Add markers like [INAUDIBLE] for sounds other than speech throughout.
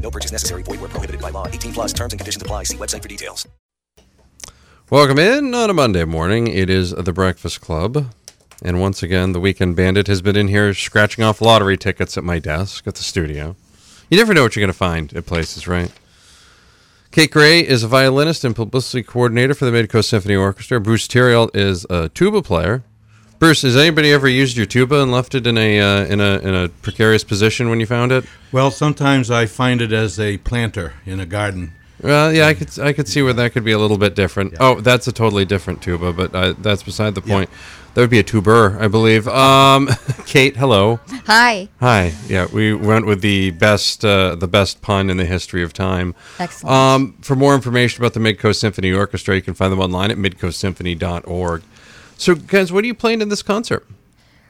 No purchase necessary. Void where prohibited by law. 18 plus terms and conditions apply. See website for details. Welcome in on a Monday morning. It is the Breakfast Club. And once again, the Weekend Bandit has been in here scratching off lottery tickets at my desk at the studio. You never know what you're going to find at places, right? Kate Gray is a violinist and publicity coordinator for the Mid Coast Symphony Orchestra. Bruce Theriault is a tuba player. Bruce, has anybody ever used your tuba and left it in a uh, in a in a precarious position when you found it? Well, sometimes I find it as a planter in a garden. Well, yeah, I could I could see where that could be a little bit different. Oh, that's a totally different tuba, but uh, that's beside the point. That would be a tuber, I believe. Um, [LAUGHS] Kate, hello. Hi. Hi. Yeah, we went with the best uh, the best pun in the history of time. Excellent. Um, for more information about the Midcoast Symphony Orchestra, you can find them online at midcoastsymphony.org. So, guys, what are you playing in this concert?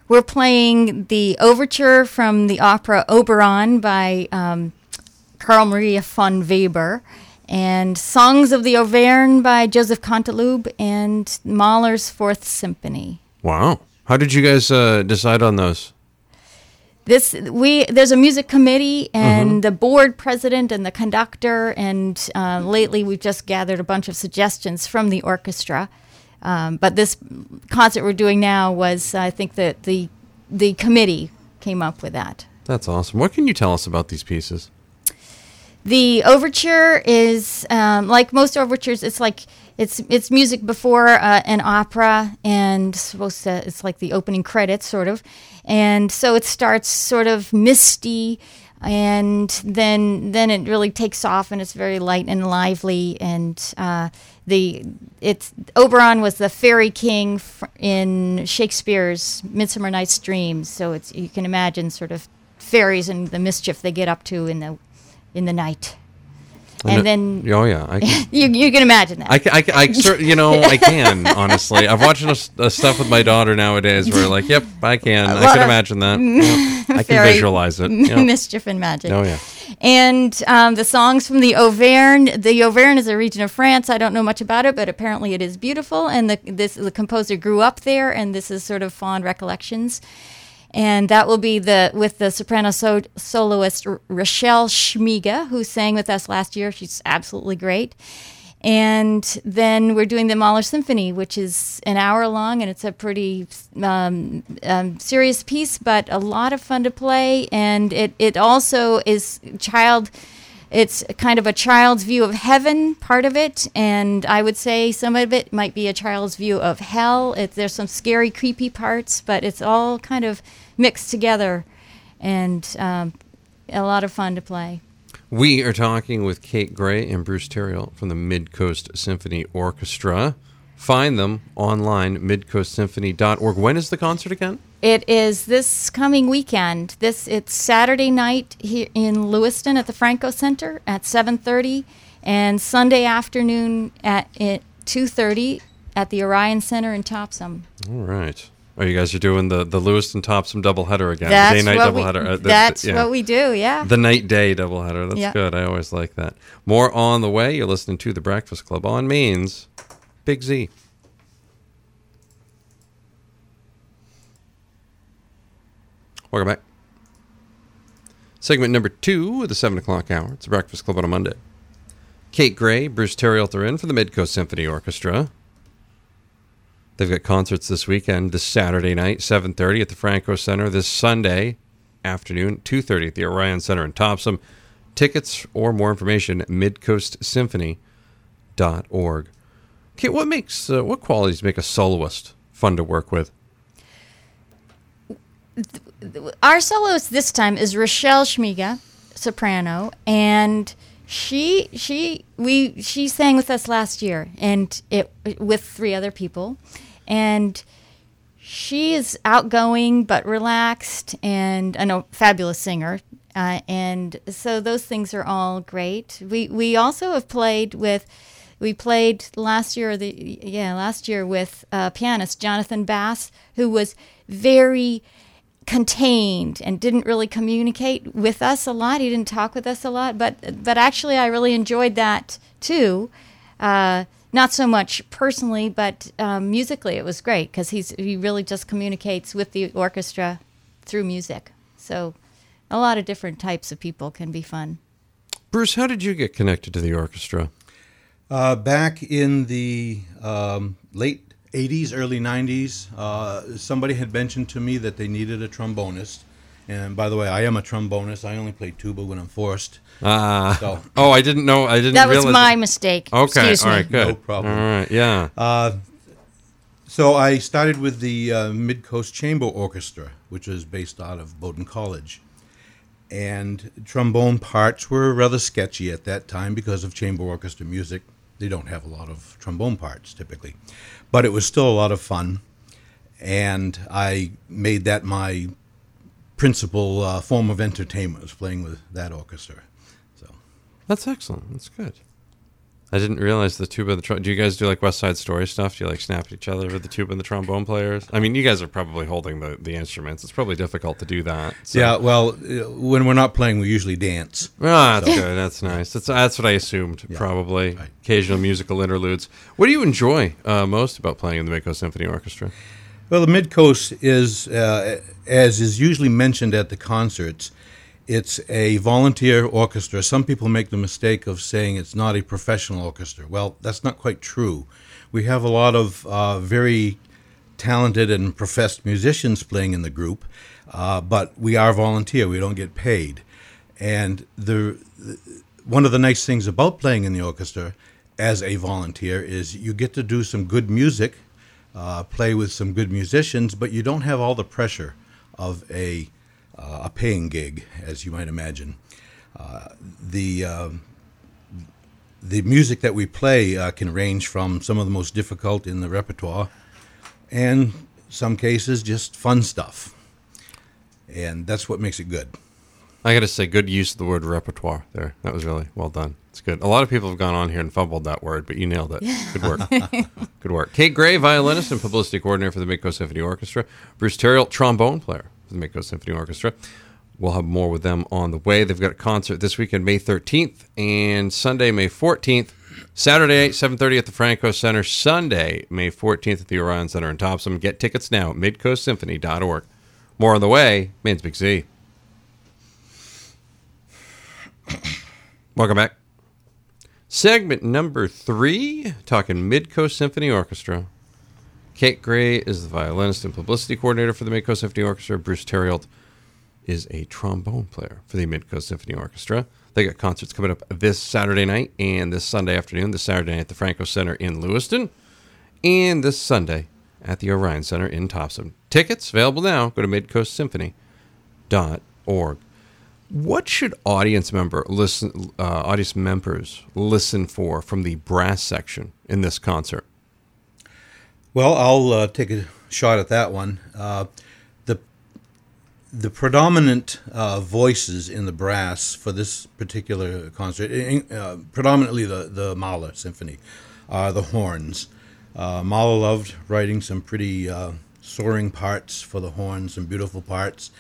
We're playing the overture from the opera Oberon by um, Carl Maria von Weber, and Songs of the Auvergne by Joseph Canteloube, and Mahler's Fourth Symphony. Wow. How did you guys uh, decide on those? This we there's a music committee and the board president and the conductor, and uh, lately we've just gathered a bunch of suggestions from the orchestra. Um, but this concert we're doing now was, I think, that the the committee came up with that. That's awesome. What can you tell us about these pieces? The overture is um, like most overtures. It's like it's it's music before uh, an opera, and supposed to it's like the opening credits, sort of. And so it starts sort of misty, and then then it really takes off, and it's very light and lively. And uh, the it's Oberon was the fairy king in Shakespeare's Midsummer Night's Dream. So it's you can imagine sort of fairies and the mischief they get up to in the in the night. And then oh yeah, I can, [LAUGHS] you, you can imagine that. I, can- I, can- I cer- [LAUGHS] you know, I can honestly. I've watched enough s- uh, stuff with my daughter nowadays where, like, yep, I can. I can imagine that. [LAUGHS] Yeah. I can visualize it. Yeah. mischief and magic. Oh yeah. And um, the songs from the Auvergne. The Auvergne is a region of France. I don't know much about it, but apparently it is beautiful. And the this the composer grew up there, and this is sort of fond recollections. And that will be the with the soprano so- soloist R- Rochelle Schmiga, who sang with us last year. She's absolutely great. And then we're doing the Mahler Symphony, which is an hour long, and it's a pretty um, um, serious piece, but a lot of fun to play. And it, it also is child, it's kind of a child's view of heaven, part of it. And I would say some of it might be a child's view of hell. It, there's some scary, creepy parts, but it's all kind of mixed together and um, a lot of fun to play. We are talking with Kate Gray and Bruce Theriault from the Mid Coast Symphony Orchestra. Find them online, midcoastsymphony.org. When is the concert again? It is this coming weekend. This it's Saturday night here in Lewiston at the Franco Center at 7:30, and Sunday afternoon at, at 2:30 at the Orion Center in Topsham. All right. Oh, you guys are doing the, the Lewiston Topsham doubleheader again. That's day night what we- doubleheader. Uh, the- that's yeah. what we do. Yeah. The night day doubleheader. That's Yeah. good. I always like that. More on the way. You're listening to The Breakfast Club on Maine's. Big Z. Welcome back. Segment number two of the 7 o'clock hour. It's The Breakfast Club on a Monday. Kate Gray, Bruce Theriault are in for the Midcoast Symphony Orchestra. They've got concerts this weekend, this Saturday night, 7.30 at the Franco Center, this Sunday afternoon, 2.30 at the Orion Center in Topsham. Tickets or more information at midcoastsymphony.org. Kate, what makes, uh, what qualities make a soloist fun to work with? Our soloist this time is Rochelle Schmiga, soprano, and she she we she sang with us last year, and it with three other people, and she is outgoing but relaxed and a fabulous singer. Uh, and so those things are all great. We we also have played with we played last year. The yeah, last year with uh, pianist Jonathan Bass, who was very contained and didn't really communicate with us a lot. He didn't talk with us a lot, but but actually, I really enjoyed that too. Uh, not so much personally, but um, musically, it was great because he's he really just communicates with the orchestra through music. So, a lot of different types of people can be fun. Bruce, how did you get connected to the orchestra? Uh, back in the um, late 80s, early 90s, uh, somebody had mentioned to me that they needed a trombonist. And by the way, I am a trombonist. I only play tuba when I'm forced. Ah. So- oh, I didn't know. I didn't That was realize. my mistake. Okay. Excuse all me. Good. No problem. All right. Yeah. Uh, so I started with the uh, Mid Coast Chamber Orchestra, which was based out of Bowdoin College. And trombone parts were rather sketchy at that time because of chamber orchestra music. They don't have a lot of trombone parts typically. But it was still a lot of fun. And I made that my principal uh, form of entertainment, was playing with that orchestra. So That's excellent. That's good. I didn't realize the tuba and the trombone. Do you guys do like West Side Story stuff? Do you like snap at each other with the tuba and the trombone players? I mean, you guys are probably holding the, the instruments. It's probably difficult to do that. so- Yeah, well, uh, when we're not playing, we usually dance. Ah, that's good. That's nice. That's that's what I assumed. Probably right. occasional musical interludes. What do you enjoy uh, most about playing in the Mako Symphony Orchestra? Well, the Midcoast is, uh, as is usually mentioned at the concerts, it's a volunteer orchestra. Some people make the mistake of saying it's not a professional orchestra. Well, that's not quite true. We have a lot of uh, very talented and professed musicians playing in the group, uh, but we are volunteer. We don't get paid. And the, the one of the nice things about playing in the orchestra as a volunteer is you get to do some good music, uh, play with some good musicians, but you don't have all the pressure of a uh, a paying gig, as you might imagine. Uh, the um the music that we play uh, can range from some of the most difficult in the repertoire, and some cases just fun stuff, and that's what makes it good. I got to say, good use of the word repertoire there. That was really well done. It's good. A lot of people have gone on here and fumbled that word, but you nailed it. [LAUGHS] Good work. good work. Kate Gray, violinist and publicity coordinator for the Midco Symphony Orchestra. Bruce Theriault, trombone player for the Mako Symphony Orchestra. We'll have more with them on the way. They've got a concert this weekend, May 13th, and Sunday, May 14th. Saturday, 7.30 at the Franco Center. Sunday, May 14th at the Orion Center in Topsham. Get tickets now at midcoastsymphony.org. More on the way. Maine's Big Z. Welcome back. Segment number three, talking Mid Coast Symphony Orchestra. Kate Gray is the violinist and publicity coordinator for the Mid Coast Symphony Orchestra. Bruce Theriault is a trombone player for the Mid Coast Symphony Orchestra. They got concerts coming up this Saturday night and this Sunday afternoon. This Saturday night at the Franco Center in Lewiston, and this Sunday at the Orion Center in Topsham. Tickets available now. Go to midcoastsymphony.org. What should audience member listen, uh, audience members listen for from the brass section in this concert? Well, I'll uh, take a shot at that one. Uh, the the predominant uh, voices in the brass for this particular concert, uh, predominantly the the Mahler Symphony, are the horns. Uh, Mahler loved writing some pretty uh, soaring parts for the horns, some beautiful parts,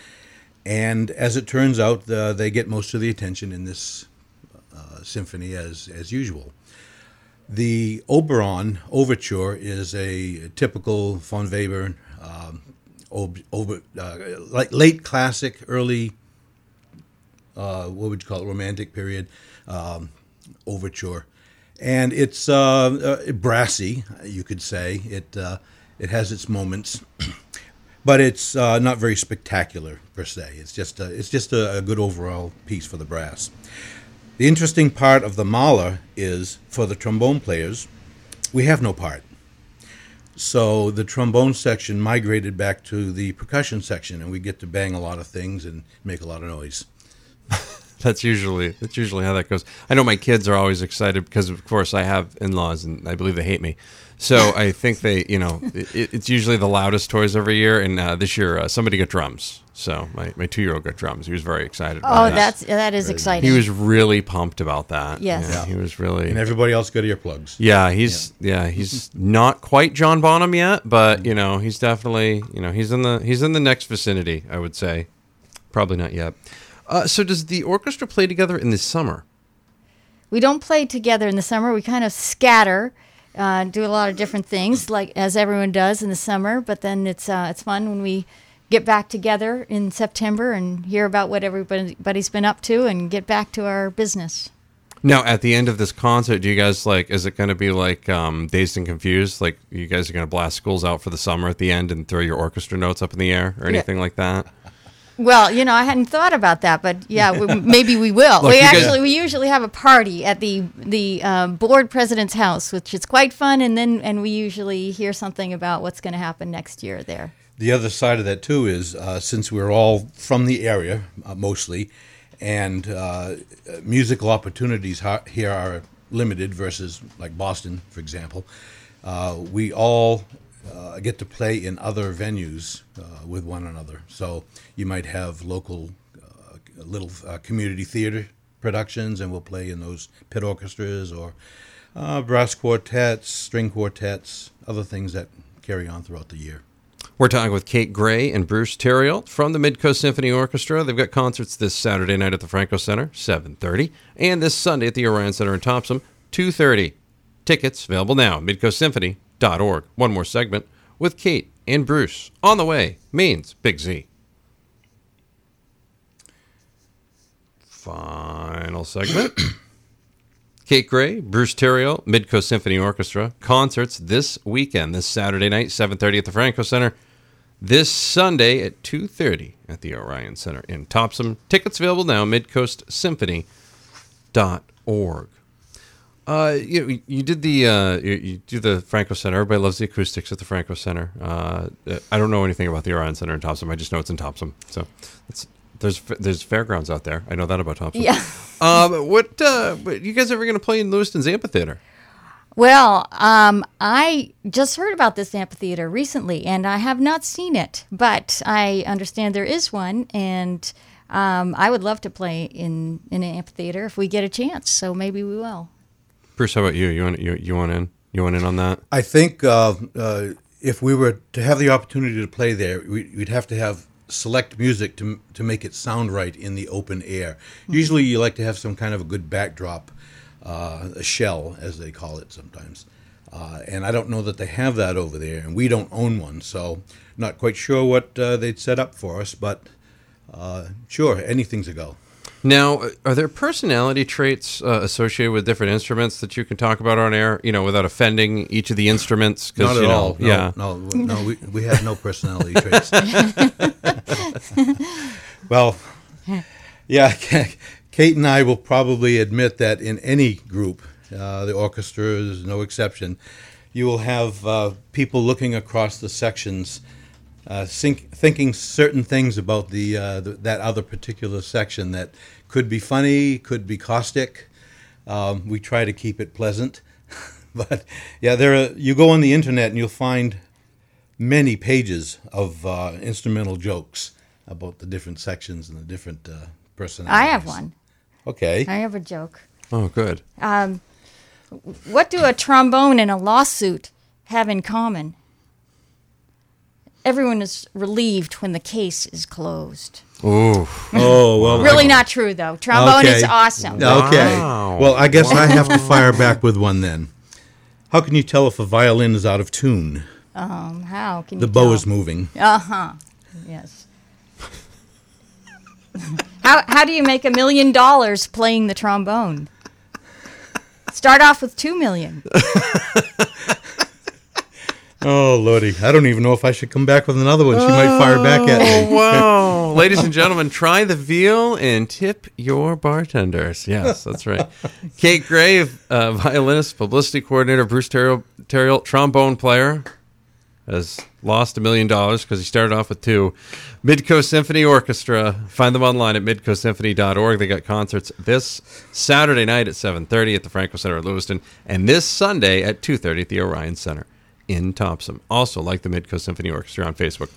and as it turns out, the, they get most of the attention in this symphony as as usual. The Oberon Overture is a typical von Weber, um, ob- over, uh, like late classic, early, uh, what would you call it, romantic period um, overture, and it's uh, uh, brassy, you could say. It uh, it has its moments, [CLEARS THROAT] but it's uh, not very spectacular per se. It's just a, it's just a, a good overall piece for the brass. The interesting part of the Mahler is for the trombone players, we have no part. So the trombone section migrated back to the percussion section, and we get to bang a lot of things and make a lot of noise. That's usually that's usually how that goes. I know my kids are always excited because, of course, I have in-laws and I believe they hate me. So I think they, you know, it, it's usually the loudest toys every year. And uh, this year, uh, somebody got drums. So my, my two-year-old got drums. He was very excited. About Oh, that. that's that is exciting. he was really pumped about that. Yes. Yeah, he was really. And everybody else got earplugs. Yeah, he's yeah, he's not quite John Bonham yet, but you know, he's definitely you know he's in the he's in the next vicinity. I would say, probably not yet. Uh, so does the orchestra play together in the summer? we don't play together in the summer. We kind of scatter, uh, do a lot of different things, like as everyone does in the summer. But then it's uh, it's fun when we get back together in September and hear about what everybody's been up to and get back to our business. Now, at the end of this concert, do you guys like? Is it going to be like um, Dazed and Confused? Like you guys are going to blast schools out for the summer at the end and throw your orchestra notes up in the air or anything like that? Well, you know, I hadn't thought about that, but yeah, we, [LAUGHS] maybe we will. Look, we you guys- actually we usually have a party at the the um, board president's house, which is quite fun, and then and we usually hear something about what's going to happen next year there. The other side of that too is uh, since we're all from the area uh, mostly, and uh, musical opportunities here are limited versus like Boston, for example. Uh, we all uh, get to play in other venues uh, with one another. So you might have local uh, little uh, community theater productions, and we'll play in those pit orchestras or uh, brass quartets, string quartets, other things that carry on throughout the year. We're talking with Kate Gray and Bruce Theriault from the Midcoast Symphony Orchestra. They've got concerts this Saturday night at the Franco Center, 7.30, and this Sunday at the Orion Center in Topsham, 2.30. Tickets available now, midcoastsymphony.org. One more segment with Kate and Bruce. On the way, Maine's Big Z. Final segment. [CLEARS THROAT] Kate Gray, Bruce Theriault, Midcoast Symphony Orchestra. Concerts this weekend, this Saturday night, 7.30 at the Franco Center. This Sunday at 2.30 at the Orion Center in Topsham. Tickets available now, midcoastsymphony.org. Uh, you, you did the uh, you, you do the Franco Center. Everybody loves the acoustics at the Franco Center. Uh, I don't know anything about the Orion Center in Topsham. I just know it's in Topsham. So there's there's fairgrounds out there. I know that about Topsham. Yeah. [LAUGHS] Um, what uh, you guys ever going to play in Lewiston's amphitheater? Well, um, I just heard about this amphitheater recently, and I have not seen it, but I understand there is one, and um, I would love to play in, in an amphitheater if we get a chance. So maybe we will. Bruce, how about you? You want you, you want in? You want in on that? I think uh, uh, if we were to have the opportunity to play there, we, we'd have to have select music to to make it sound right in the open air. Usually, you like to have some kind of a good backdrop, uh, a shell as they call it sometimes. Uh, and I don't know that they have that over there, and we don't own one, so not quite sure what uh, they'd set up for us. But uh, sure, anything's a go. Now, uh, are there personality traits uh, associated with different instruments that you can talk about on air? You know, without offending each of the instruments? 'Cause, Not at you know, all. No, yeah. No, no, we, we have no personality traits. [LAUGHS] well, yeah, [LAUGHS] Kate and I will probably admit that in any group, uh, the orchestra is no exception, you will have uh, people looking across the sections. Uh, think, thinking certain things about the, uh, the that other particular section that could be funny, could be caustic. Um, we try to keep it pleasant, [LAUGHS] but yeah, there are. You go on the internet and you'll find many pages of uh, instrumental jokes about the different sections and the different uh, personalities. I have one. Okay. I have a joke. Oh, good. What do a trombone and a lawsuit have in common? Everyone is relieved when the case is closed. Ooh. [LAUGHS] Oh well. Really not true though. Trombone is awesome. Okay. Wow. Well, I guess I have to fire back with one then. How can you tell if a violin is out of tune? Um, how can you The bow tell? is moving. Uh huh. Yes. [LAUGHS] how how do you make a million dollars playing the trombone? Start off with two million. [LAUGHS] Oh lordy, I don't even know if I should come back with another one. She might fire back at me. Wow. [LAUGHS] Ladies and gentlemen, try the veal and tip your bartenders. Yes, that's right. Kate Gray, uh, violinist, publicity coordinator, Bruce Theriault, Theriault, trombone player. has lost a million dollars because he started off with two. Midcoast Symphony Orchestra. Find them online at midcoastsymphony.org. They got concerts this Saturday night at 7.30 at the Franco Center at Lewiston and this Sunday at 2.30 at the Orion Center in Topsham. Also, like the Midco Symphony Orchestra on Facebook.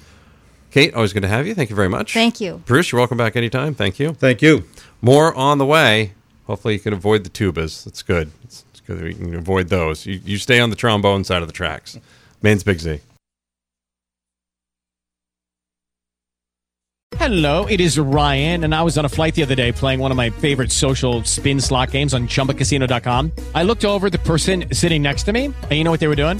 Kate, always good to have you. Thank you very much. Thank you. Bruce, you're welcome back anytime. Thank you. Thank you. More on the way. Hopefully, you can avoid the tubas. That's good. It's, it's good that you can avoid those. You, you stay on the trombone side of the tracks. Maine's Big Z. Hello, it is Ryan, and I was on a flight the other day playing one of my favorite social spin slot games on chumbacasino.com. I looked over at the person sitting next to me, and you know what they were doing?